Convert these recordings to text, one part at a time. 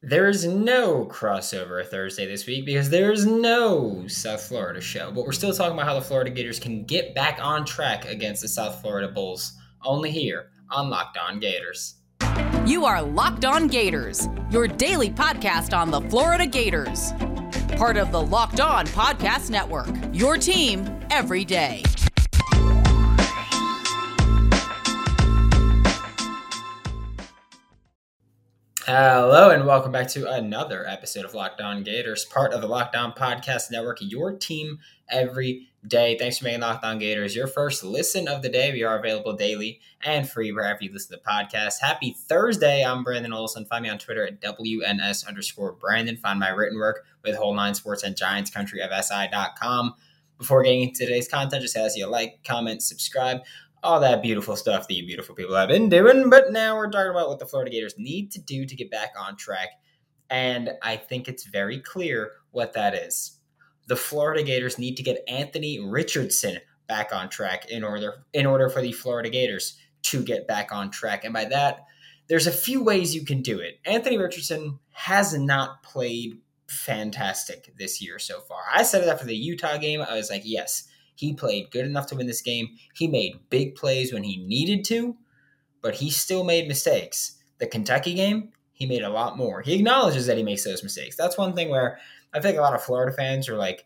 There's no crossover Thursday this week because there's no South Florida show, but we're still talking about how the Florida Gators can get back on track against the South Florida Bulls, only here on Locked On Gators. You are Locked On Gators, your daily podcast on the Florida Gators. Part of the Locked On Podcast Network, your team every day. Hello and welcome back to another episode of Locked On Gators, part of the Locked On Podcast Network, your team every day. Thanks for making Locked On Gators your first listen of the day. We are available daily and free wherever you listen to podcasts. Happy Thursday. I'm Brandon Olson. Find me on Twitter at WNS underscore Brandon. Find my written work with Whole Nine Sports and Giants Country of SI.com. Before getting into today's content, just ask you to like, comment, subscribe all that beautiful stuff that you beautiful people have been doing. But now we're talking about what the Florida Gators need to do to get back on track. And I think it's very clear what that is. The Florida Gators need to get Anthony Richardson back on track in order in order for the Florida Gators to get back on track. And by that, there's a few ways you can do it. Anthony Richardson has not played fantastic this year so far. I said it after the Utah game. I was like, yes, he played good enough to win this game. He made big plays when he needed to, but he still made mistakes. The Kentucky game, he made a lot more. He acknowledges that he makes those mistakes. That's one thing where I think a lot of Florida fans are like,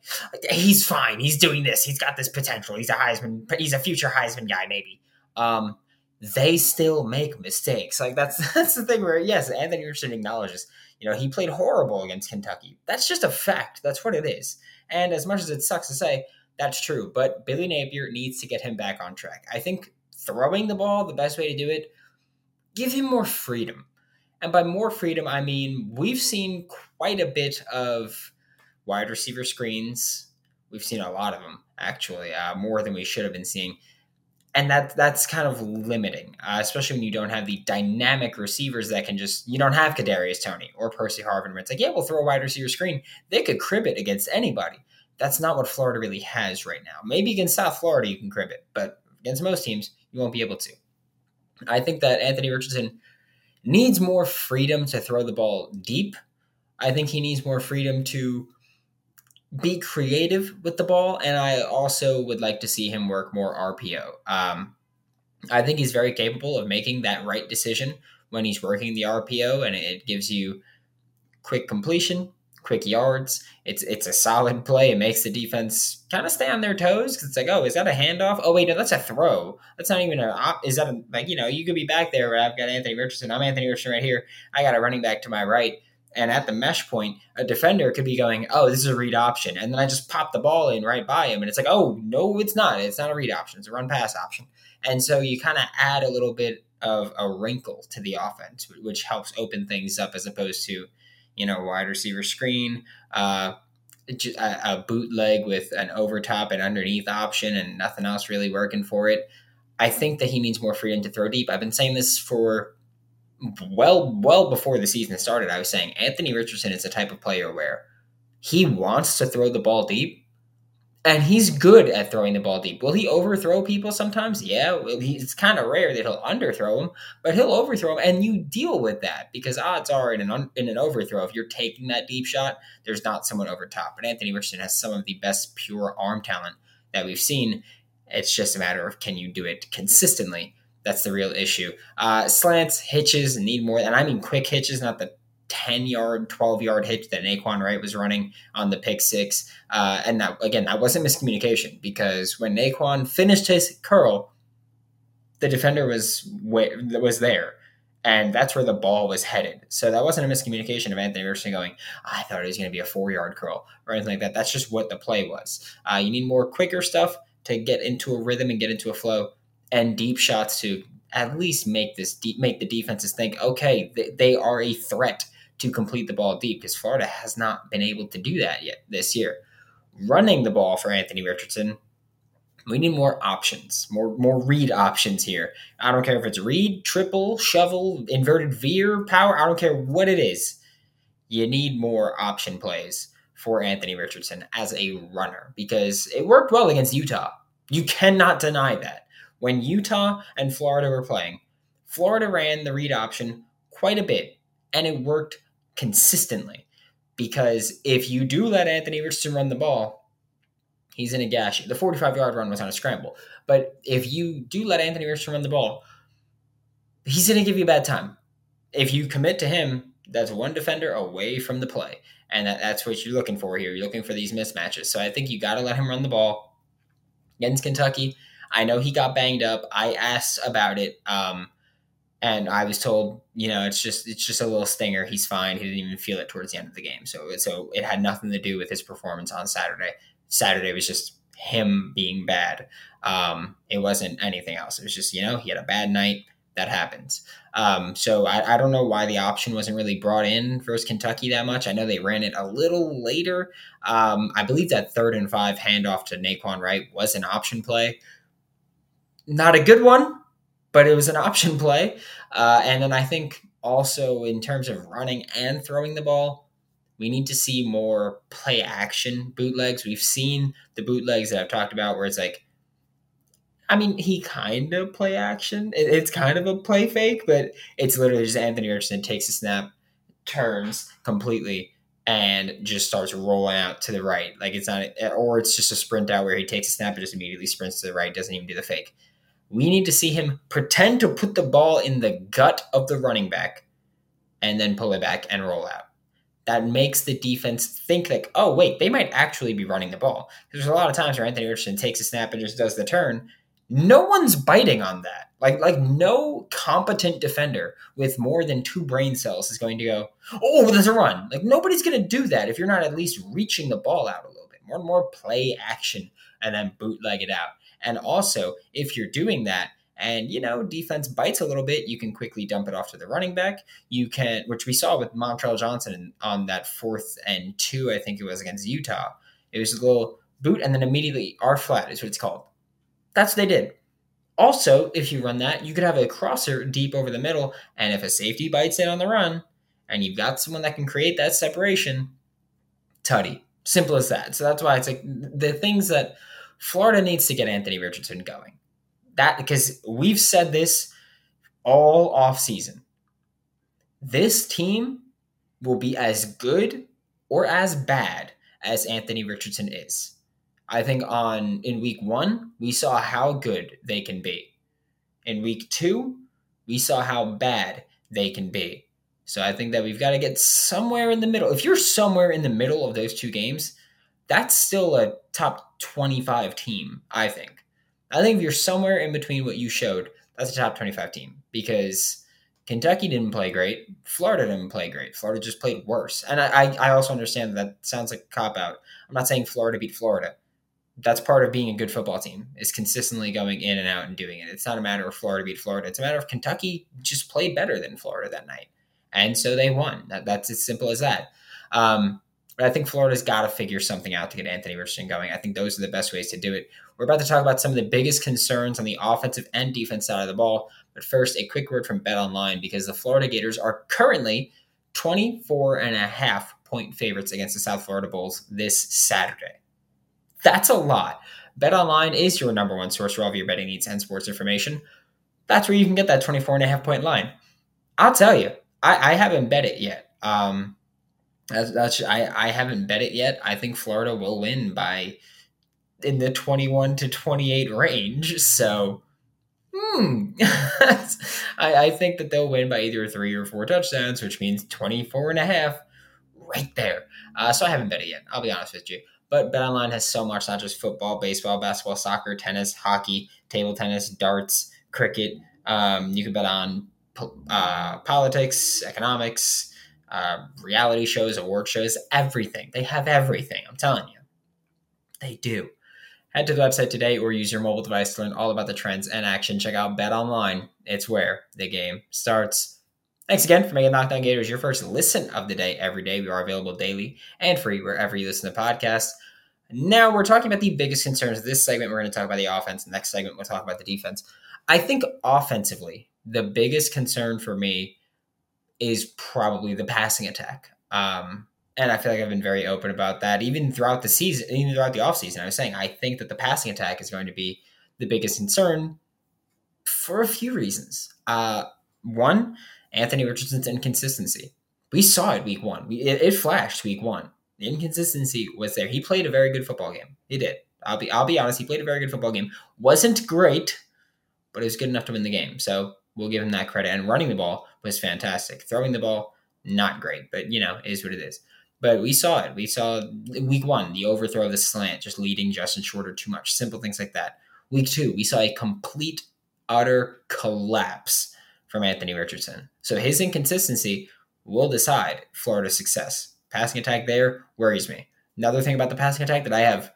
he's fine. He's doing this. He's got this potential. He's a Heisman. He's a future Heisman guy, maybe. Um, they still make mistakes. Like that's that's the thing where yes, Anthony Richardson acknowledges. You know, he played horrible against Kentucky. That's just a fact. That's what it is. And as much as it sucks to say, that's true, but Billy Napier needs to get him back on track. I think throwing the ball, the best way to do it, give him more freedom. And by more freedom, I mean we've seen quite a bit of wide receiver screens. We've seen a lot of them, actually, uh, more than we should have been seeing. And that that's kind of limiting, uh, especially when you don't have the dynamic receivers that can just you don't have Kadarius Toney or Percy Harvin. Where it's like, yeah, we'll throw a wide receiver screen. They could crib it against anybody. That's not what Florida really has right now. Maybe against South Florida you can crib it, but against most teams you won't be able to. I think that Anthony Richardson needs more freedom to throw the ball deep. I think he needs more freedom to be creative with the ball, and I also would like to see him work more RPO. Um, I think he's very capable of making that right decision when he's working the RPO, and it gives you quick completion, quick yards. It's it's a solid play. It makes the defense kind of stay on their toes because it's like, oh, is that a handoff? Oh wait, no, that's a throw. That's not even a. Is that a, like you know you could be back there where I've got Anthony Richardson. I'm Anthony Richardson right here. I got a running back to my right. And at the mesh point, a defender could be going, "Oh, this is a read option," and then I just pop the ball in right by him, and it's like, "Oh, no, it's not. It's not a read option. It's a run pass option." And so you kind of add a little bit of a wrinkle to the offense, which helps open things up as opposed to you know, wide receiver screen, uh, a, a bootleg with an overtop and underneath option and nothing else really working for it. I think that he needs more freedom to throw deep. I've been saying this for well, well before the season started. I was saying Anthony Richardson is the type of player where he wants to throw the ball deep, and he's good at throwing the ball deep. Will he overthrow people sometimes? Yeah, it's kind of rare that he'll underthrow them, but he'll overthrow them, and you deal with that because odds are in an un, in an overthrow, if you're taking that deep shot, there's not someone over top. But Anthony Richardson has some of the best pure arm talent that we've seen. It's just a matter of can you do it consistently. That's the real issue. Uh, slants, hitches need more, and I mean quick hitches, not the 10 yard, 12 yard hitch that Nay'Quan Wright was running on the pick six. Uh, and that, again, that wasn't miscommunication because when Nay'Quan finished his curl, the defender was was there. And that's where the ball was headed. So that wasn't a miscommunication of Anthony Richardson going, I thought it was going to be a four yard curl or anything like that. That's just what the play was. Uh, you need more quicker stuff to get into a rhythm and get into a flow and deep shots to at least make this deep, make the defenses think, okay, they, they are a threat to complete the ball deep because Florida has not been able to do that yet this year. Running the ball for Anthony Richardson, we need more options, more more read options here. I don't care if it's read, triple, shovel, inverted veer, power. I don't care what it is. You need more option plays for Anthony Richardson as a runner because it worked well against Utah. You cannot deny that. When Utah and Florida were playing, Florida ran the read option quite a bit, and it worked consistently. Because if you do let Anthony Richardson run the ball, he's in a gash. The 45 yard run was on a scramble. But if you do let Anthony Richardson run the ball, he's going to give you a bad time. If you commit to him, that's one defender away from the play. And that, that's what you're looking for here. You're looking for these mismatches. So I think you got to let him run the ball against Kentucky. I know he got banged up. I asked about it. Um, and I was told, you know, it's just it's just a little stinger. He's fine. He didn't even feel it towards the end of the game. So so it had nothing to do with his performance on Saturday. Saturday was just him being bad. Um, it wasn't anything else. It was just you know he had a bad night. That happens. Um, so I, I don't know why the option wasn't really brought in versus Kentucky that much. I know they ran it a little later. Um, I believe that third and five handoff to Nay'Quan Wright was an option play. Not a good one, but it was an option play. Uh, and then I think also in terms of running and throwing the ball, we need to see more play action bootlegs. We've seen the bootlegs that I've talked about where it's like, I mean, he kind of play action. it's kind of a play fake, but it's literally just Anthony Richardson takes a snap, turns completely, and just starts rolling out to the right. Like it's not, or it's just a sprint out where he takes a snap and just immediately sprints to the right, doesn't even do the fake. We need to see him pretend to put the ball in the gut of the running back and then pull it back and roll out. That makes the defense think like, oh wait, they might actually be running the ball. There's a lot of times where Anthony Richardson takes a snap and just does the turn. No one's biting on that. Like like no competent defender with more than two brain cells is going to go, oh, there's a run. Like nobody's going to do that if you're not at least reaching the ball out a little bit. More and more play action and then bootleg it out. And also, if you're doing that, and you know defense bites a little bit, you can quickly dump it off to the running back. You can, which we saw with Montrell Johnson on that fourth and two, I think it was against Utah. It was a little boot and then immediately R flat is what it's called. That's what they did. Also, if you run that, you could have a crosser deep over the middle, and if a safety bites it on the run, and you've got someone that can create that separation, tutty. Simple as that. So that's why it's like the things that Florida needs to get Anthony Richardson going. That because we've said this all off season. This team will be as good or as bad as Anthony Richardson is. I think on in week 1, we saw how good they can be. In week 2, we saw how bad they can be. So I think that we've got to get somewhere in the middle. If you're somewhere in the middle of those two games, that's still a top 25 team, I think. I think if you're somewhere in between what you showed, that's a top 25 team because Kentucky didn't play great. Florida didn't play great. Florida just played worse. And I, I also understand that, that sounds like a cop out. I'm not saying Florida beat Florida. That's part of being a good football team is consistently going in and out and doing it. It's not a matter of Florida beat Florida. It's a matter of Kentucky just played better than Florida that night. And so they won. That, that's as simple as that. Um, but I think Florida's got to figure something out to get Anthony Richardson going. I think those are the best ways to do it. We're about to talk about some of the biggest concerns on the offensive and defense side of the ball. But first, a quick word from Bet Online because the Florida Gators are currently 24 and a half point favorites against the South Florida Bulls this Saturday. That's a lot. Bet Online is your number one source for all of your betting needs and sports information. That's where you can get that 24 and a half point line. I'll tell you, I, I haven't bet it yet. Um, that's, that's I, I haven't bet it yet. I think Florida will win by in the 21 to 28 range. So, hmm, I, I think that they'll win by either three or four touchdowns, which means 24 and a half right there. Uh, so I haven't bet it yet. I'll be honest with you. But BetOnline has so much, not just football, baseball, basketball, soccer, tennis, hockey, table tennis, darts, cricket. Um, you can bet on uh, politics, economics, uh, reality shows, award shows, everything. They have everything. I'm telling you. They do. Head to the website today or use your mobile device to learn all about the trends and action. Check out Bet Online. It's where the game starts. Thanks again for making Locked On Gators your first listen of the day every day. We are available daily and free wherever you listen to podcasts. Now we're talking about the biggest concerns. This segment, we're going to talk about the offense. Next segment, we'll talk about the defense. I think offensively, the biggest concern for me is probably the passing attack. Um, and I feel like I've been very open about that, even throughout the season, even throughout the offseason. I was saying I think that the passing attack is going to be the biggest concern for a few reasons. Uh, one, Anthony Richardson's inconsistency. We saw it week one. We, it, it flashed week one. The inconsistency was there. He played a very good football game. He did. I'll be I'll be honest. He played a very good football game. wasn't great, but it was good enough to win the game. So we'll give him that credit. And running the ball was fantastic. Throwing the ball not great, but you know is what it is. But we saw it. We saw week one the overthrow of the slant, just leading Justin Shorter too much. Simple things like that. Week two, we saw a complete utter collapse from Anthony Richardson. So his inconsistency will decide Florida's success. Passing attack there worries me. Another thing about the passing attack that I have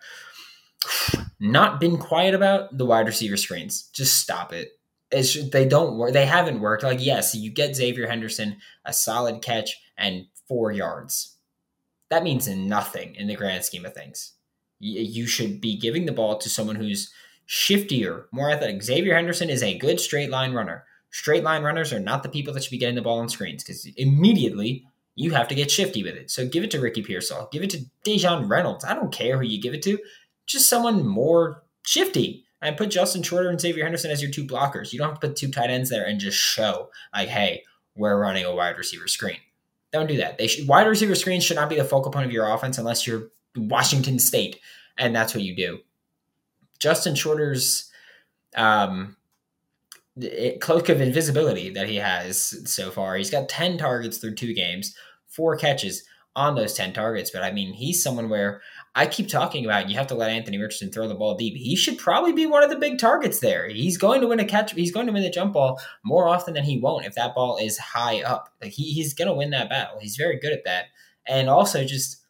not been quiet about the wide receiver screens. Just stop it. It's they don't work. They haven't worked. Like yes, you get Xavier Henderson a solid catch and four yards. That means nothing in the grand scheme of things. You should be giving the ball to someone who's shiftier, more athletic. Xavier Henderson is a good straight line runner. Straight line runners are not the people that should be getting the ball on screens because immediately you have to get shifty with it. So give it to Ricky Pearsall. Give it to Daejon Reynolds. I don't care who you give it to. Just someone more shifty. And put Justin Shorter and Xavier Henderson as your two blockers. You don't have to put two tight ends there and just show, like, hey, we're running a wide receiver screen. Don't do that. They should, wide receiver screens should not be the focal point of your offense unless you're Washington State, and that's what you do. Justin Shorter's um, cloak of invisibility that he has so far. He's got 10 targets through two games, four catches on those 10 targets. But I mean, he's someone where I keep talking about you have to let Anthony Richardson throw the ball deep. He should probably be one of the big targets there. He's going to win a catch. He's going to win the jump ball more often than he won't if that ball is high up. Like he, he's going to win that battle. He's very good at that. And also just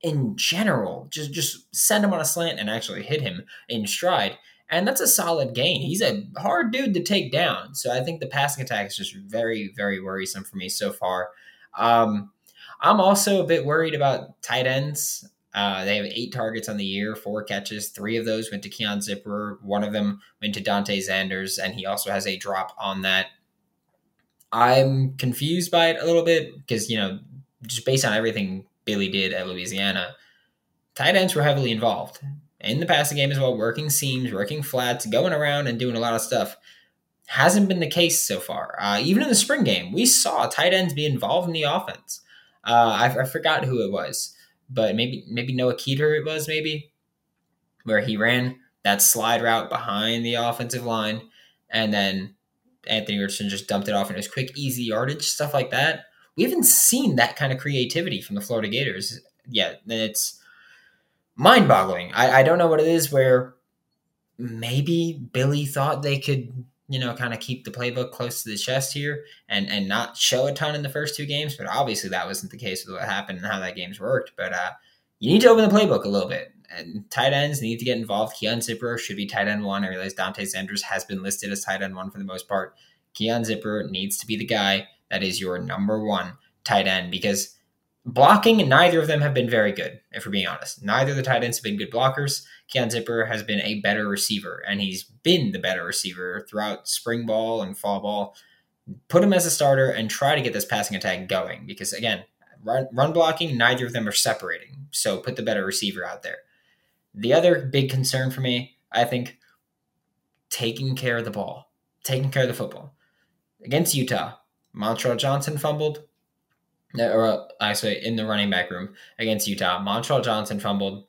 in general, just just send him on a slant and actually hit him in stride. And that's a solid gain. He's a hard dude to take down. So I think the passing attack is just very, very worrisome for me so far. Um, I'm also a bit worried about tight ends. Uh, they have eight targets on the year, four catches. Three of those went to Keon Zipperer. One of them went to Dante Zanders, and he also has a drop on that. I'm confused by it a little bit because, you know, just based on everything Billy did at Louisiana, tight ends were heavily involved in the passing game as well, working seams, working flats, going around and doing a lot of stuff. Hasn't been the case so far. Uh, even in the spring game, we saw tight ends be involved in the offense. Uh, I, I, forgot who it was, but maybe maybe Noah Keeter it was maybe, where he ran that slide route behind the offensive line, and then Anthony Richardson just dumped it off and it was quick, easy yardage, stuff like that we haven't seen that kind of creativity from the Florida Gators yet. And it's mind boggling. I, I don't know what it is where maybe Billy thought they could, you know, kind of keep the playbook close to the chest here and, and not show a ton in the first two games. But obviously that wasn't the case with what happened and how that game's worked. But uh, you need to open the playbook a little bit. And tight ends need to get involved. Keon Zipperer should be tight end one. I realize Dante Zanders has been listed as tight end one for the most part. Keon Zipperer needs to be the guy that is your number one tight end because blocking, neither of them have been very good, if we're being honest. Neither of the tight ends have been good blockers. Keon Zipperer has been a better receiver, and he's been the better receiver throughout spring ball and fall ball. Put him as a starter and try to get this passing attack going because, again, run, run blocking, neither of them are separating. So put the better receiver out there. The other big concern for me, I think, taking care of the ball, taking care of the football. Against Utah, Montrell Johnson fumbled. Or say in the running back room against Utah, Montrell Johnson fumbled.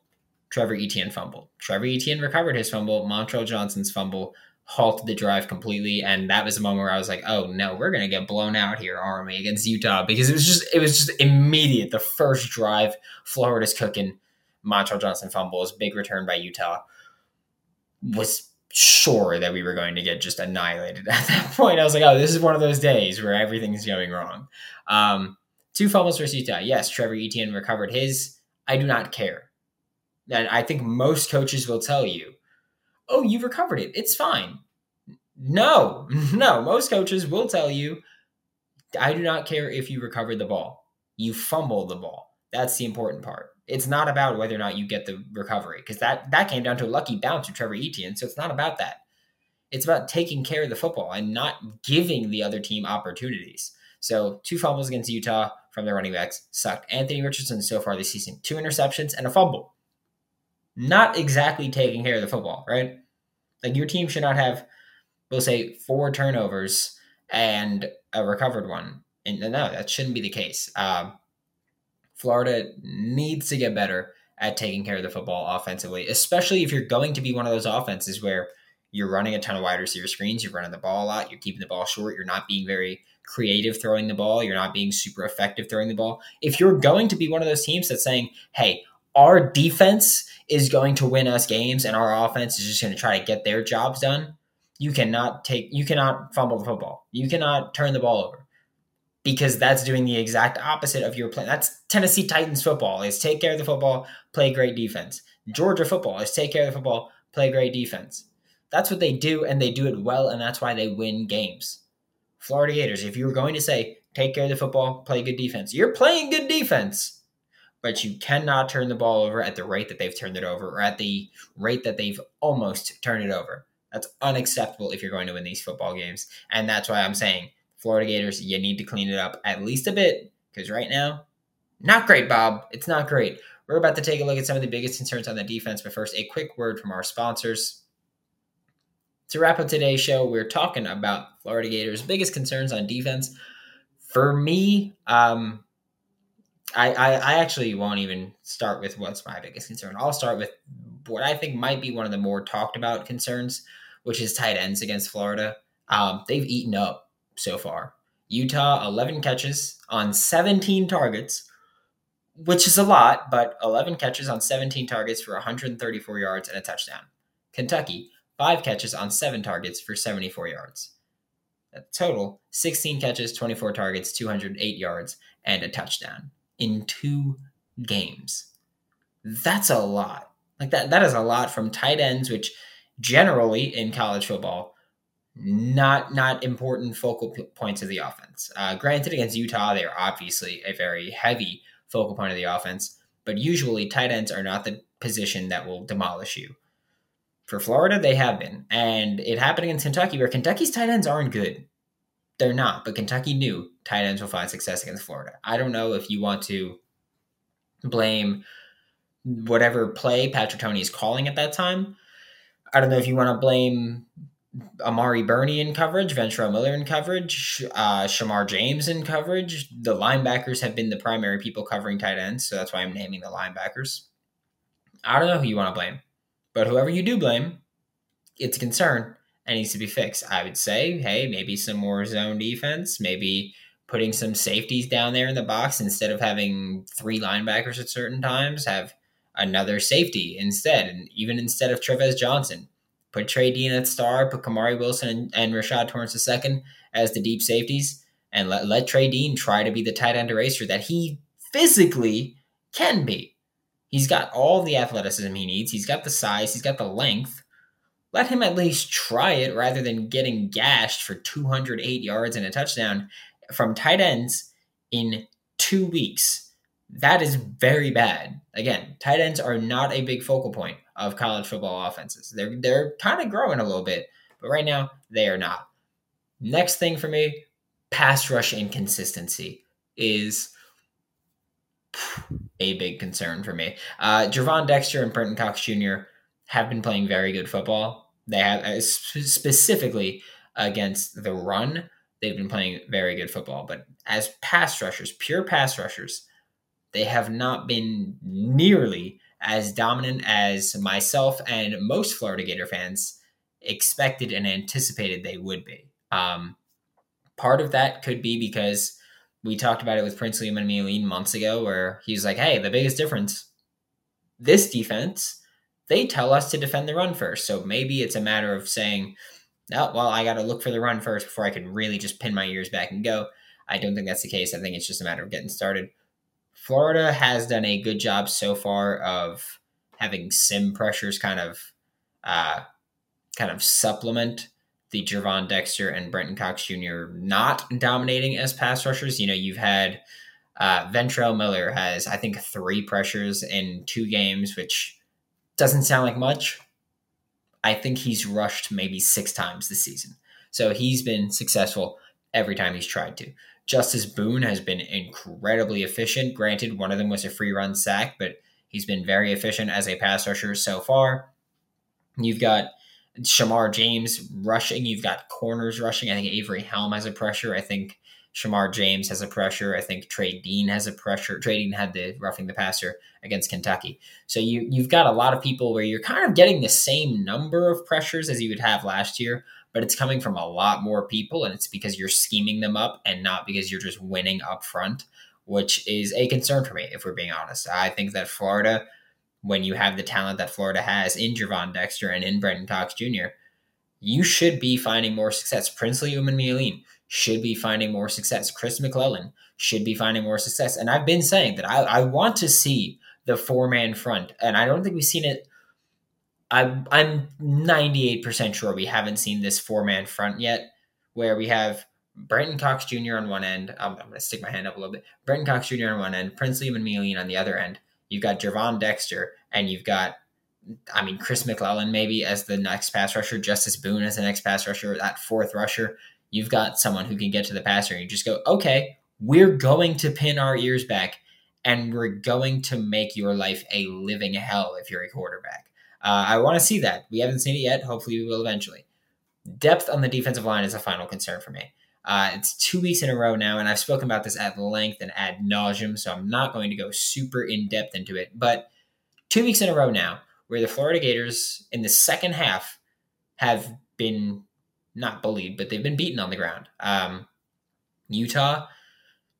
Trevor Etienne fumbled. Trevor Etienne recovered his fumble. Montrell Johnson's fumble halted the drive completely, and that was a moment where I was like, "Oh no, we're gonna get blown out here, Army against Utah," because it was just it was just immediate. The first drive, Florida's cooking. Montrell Johnson fumbles, big return by Utah was sure that we were going to get just annihilated at that point. I was like, oh, this is one of those days where everything's going wrong. Um, two fumbles for Utah. Yes, Trevor Etienne recovered his. I do not care. And I think most coaches will tell you, oh, you recovered it. It's fine. No, no. Most coaches will tell you, I do not care if you recovered the ball. You fumbled the ball. That's the important part. It's not about whether or not you get the recovery because that that came down to a lucky bounce to Trevor Etienne. So it's not about that. It's about taking care of the football and not giving the other team opportunities. So two fumbles against Utah from the running backs sucked. Anthony Richardson so far this season, two interceptions and a fumble. Not exactly taking care of the football, right? Like your team should not have, we'll say, four turnovers and a recovered one And no, that shouldn't be the case. Um, Florida needs to get better at taking care of the football offensively, especially if you're going to be one of those offenses where you're running a ton of wide receiver screens, you're running the ball a lot, you're keeping the ball short, you're not being very creative throwing the ball, you're not being super effective throwing the ball. If you're going to be one of those teams that's saying, hey, our defense is going to win us games and our offense is just going to try to get their jobs done, you cannot take you cannot fumble the football. You cannot turn the ball over. Because that's doing the exact opposite of your plan. That's Tennessee Titans football is take care of the football, play great defense. Georgia football is take care of the football, play great defense. That's what they do, and they do it well, and that's why they win games. Florida Gators, if you were going to say, take care of the football, play good defense, you're playing good defense, but you cannot turn the ball over at the rate that they've turned it over or at the rate that they've almost turned it over. That's unacceptable if you're going to win these football games. And that's why I'm saying, Florida Gators, you need to clean it up at least a bit because right now, not great, Bob. It's not great. We're about to take a look at some of the biggest concerns on the defense, but first, a quick word from our sponsors. To wrap up today's show, we're talking about Florida Gators' biggest concerns on defense. For me, um, I, I, I actually won't even start with what's my biggest concern. I'll start with what I think might be one of the more talked about concerns, which is tight ends against Florida. Um, they've eaten up so far. Utah, 11 catches on 17 targets, which is a lot, but 11 catches on 17 targets for 134 yards and a touchdown. Kentucky, five catches on seven targets for 74 yards. At total, 16 catches, 24 targets, 208 yards, and a touchdown in two games. That's a lot. Like that, that is a lot from tight ends, which generally in college football, not not important focal points of the offense. Uh, granted, against Utah, they are obviously a very heavy focal point of the offense, but usually tight ends are not the position that will demolish you. For Florida, they have been. And it happened against Kentucky, where Kentucky's tight ends aren't good. They're not, but Kentucky knew tight ends will find success against Florida. I don't know if you want to blame whatever play Patrick Toney is calling at that time. I don't know if you want to blame Amari Burney in coverage, Ventrell Miller in coverage, uh, Shemar James in coverage. The linebackers have been the primary people covering tight ends, so that's why I'm naming the linebackers. I don't know who you want to blame. But whoever you do blame, it's a concern and needs to be fixed. I would say, hey, maybe some more zone defense, maybe putting some safeties down there in the box instead of having three linebackers at certain times, have another safety instead. And even instead of Trevez Johnson, put Trey Dean at star, put Kamari Wilson and, and Rashad Torrence II as the deep safeties, and let, let Trey Dean try to be the tight end eraser that he physically can be. He's got all the athleticism he needs. He's got the size. He's got the length. Let him at least try it rather than getting gashed for 208 yards and a touchdown from tight ends in two weeks. That is very bad. Again, tight ends are not a big focal point of college football offenses. They're they're kind of growing a little bit, but right now they are not. Next thing for me, pass rush inconsistency is a big concern for me. Uh, Gervon Dexter and Brenton Cox Jr. have been playing very good football. They have uh, specifically against the run. They've been playing very good football, but as pass rushers, pure pass rushers, they have not been nearly as dominant as myself and most Florida Gator fans expected and anticipated they would be. Um, part of that could be because we talked about it with Princely and months ago, where he's like, "Hey, the biggest difference, this defense, they tell us to defend the run first. So maybe it's a matter of saying, oh, well, I got to look for the run first before I can really just pin my ears back and go." I don't think that's the case. I think it's just a matter of getting started. Florida has done a good job so far of having sim pressures kind of uh, kind of supplement the Gervon Dexter and Brenton Cox Jr. not dominating as pass rushers. You know, you've had uh, Ventrell Miller has, I think, three pressures in two games, which doesn't sound like much. I think he's rushed maybe six times this season. So he's been successful every time he's tried to. Justice Boone has been incredibly efficient. Granted, one of them was a free run sack, but he's been very efficient as a pass rusher so far. You've got Shemar James rushing. You've got corners rushing. I think Avery Helm has a pressure. I think Shemar James has a pressure. I think Trey Dean has a pressure. Trey Dean had the roughing the passer against Kentucky. So you you've got a lot of people where you're kind of getting the same number of pressures as you would have last year, but it's coming from a lot more people, and it's because you're scheming them up and not because you're just winning up front, which is a concern for me, if we're being honest. I think that Florida, when you have the talent that Florida has in Gervon Dexter and in Brenton Cox Jr., you should be finding more success. Princely Umanmielen should be finding more success. Chris McClellan should be finding more success. And I've been saying that I, I want to see the four man front, and I don't think we've seen it. I, I'm 98% sure we haven't seen this four man front yet, where we have Brenton Cox Jr. on one end. I'm, I'm going to stick my hand up a little bit. Brenton Cox Jr. on one end, Princely Umanmielen on the other end. You've got Gervon Dexter, and you've got I mean, Chris McClellan maybe as the next pass rusher, Justice Boone as the next pass rusher, that fourth rusher. You've got someone who can get to the passer, and you just go, okay, we're going to pin our ears back, and we're going to make your life a living hell if you're a quarterback. Uh, I want to see that. We haven't seen it yet. Hopefully, we will eventually. Depth on the defensive line is a final concern for me. Uh, it's two weeks in a row now, and I've spoken about this at length and ad nauseum, so I'm not going to go super in depth into it. But two weeks in a row now, where the Florida Gators in the second half have been not bullied, but they've been beaten on the ground. Um, Utah,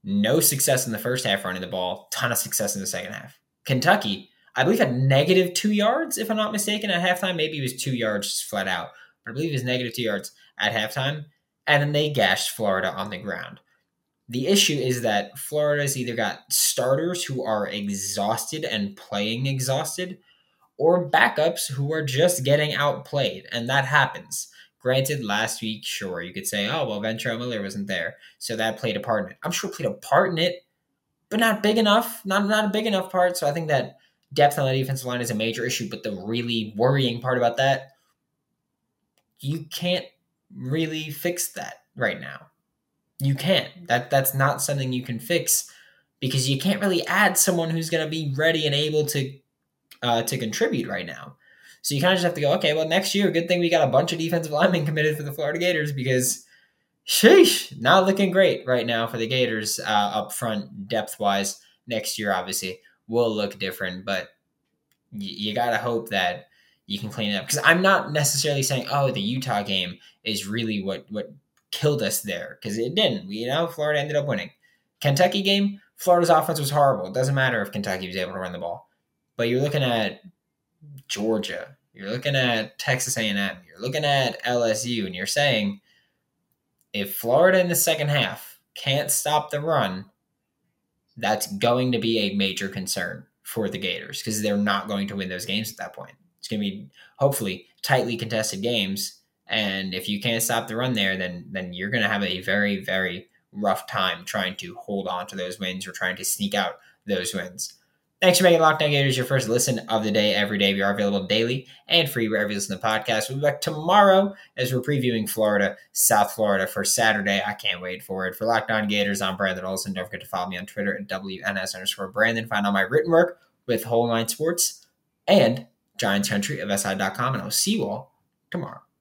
no success in the first half running the ball, ton of success in the second half. Kentucky, I believe had negative two yards, if I'm not mistaken, at halftime. Maybe it was two yards flat out, but I believe it was negative two yards at halftime. And then they gashed Florida on the ground. The issue is that Florida's either got starters who are exhausted and playing exhausted, or backups who are just getting outplayed, and that happens. Granted, last week, sure, you could say, oh, well, Ventrell Miller wasn't there, so that played a part in it. I'm sure played a part in it, but not big enough, not, not a big enough part. So I think that depth on the defensive line is a major issue, but the really worrying part about that, you can't really fix that right now. You can't. That that's not something you can fix because you can't really add someone who's going to be ready and able to uh, to contribute right now. So you kind of just have to go, okay, well, next year, good thing we got a bunch of defensive linemen committed for the Florida Gators because, sheesh, not looking great right now for the Gators uh, up front, depth wise. Next year, obviously, will look different, but y- you got to hope that you can clean it up. Because I'm not necessarily saying, oh, the Utah game is really what, what killed us there, because it didn't. We, you know, Florida ended up winning. Kentucky game, Florida's offense was horrible. It doesn't matter if Kentucky was able to run the ball. But you're looking at Georgia, you're looking at Texas A&M, you're looking at LSU, and you're saying if Florida in the second half can't stop the run, that's going to be a major concern for the Gators because they're not going to win those games at that point. It's going to be hopefully tightly contested games, and if you can't stop the run there, then then you're going to have a very very rough time trying to hold on to those wins or trying to sneak out those wins. Thanks for making Locked On Gators your first listen of the day every day. We are available daily and free wherever you listen to podcasts. We'll be back tomorrow as we're previewing Florida, South Florida for Saturday. I can't wait for it. For Locked On Gators, I'm Brandon Olson. Don't forget to follow me on Twitter at WNS underscore Brandon. Find all my written work with Whole Nine Sports and Giants of SI.com. And I'll see you all tomorrow.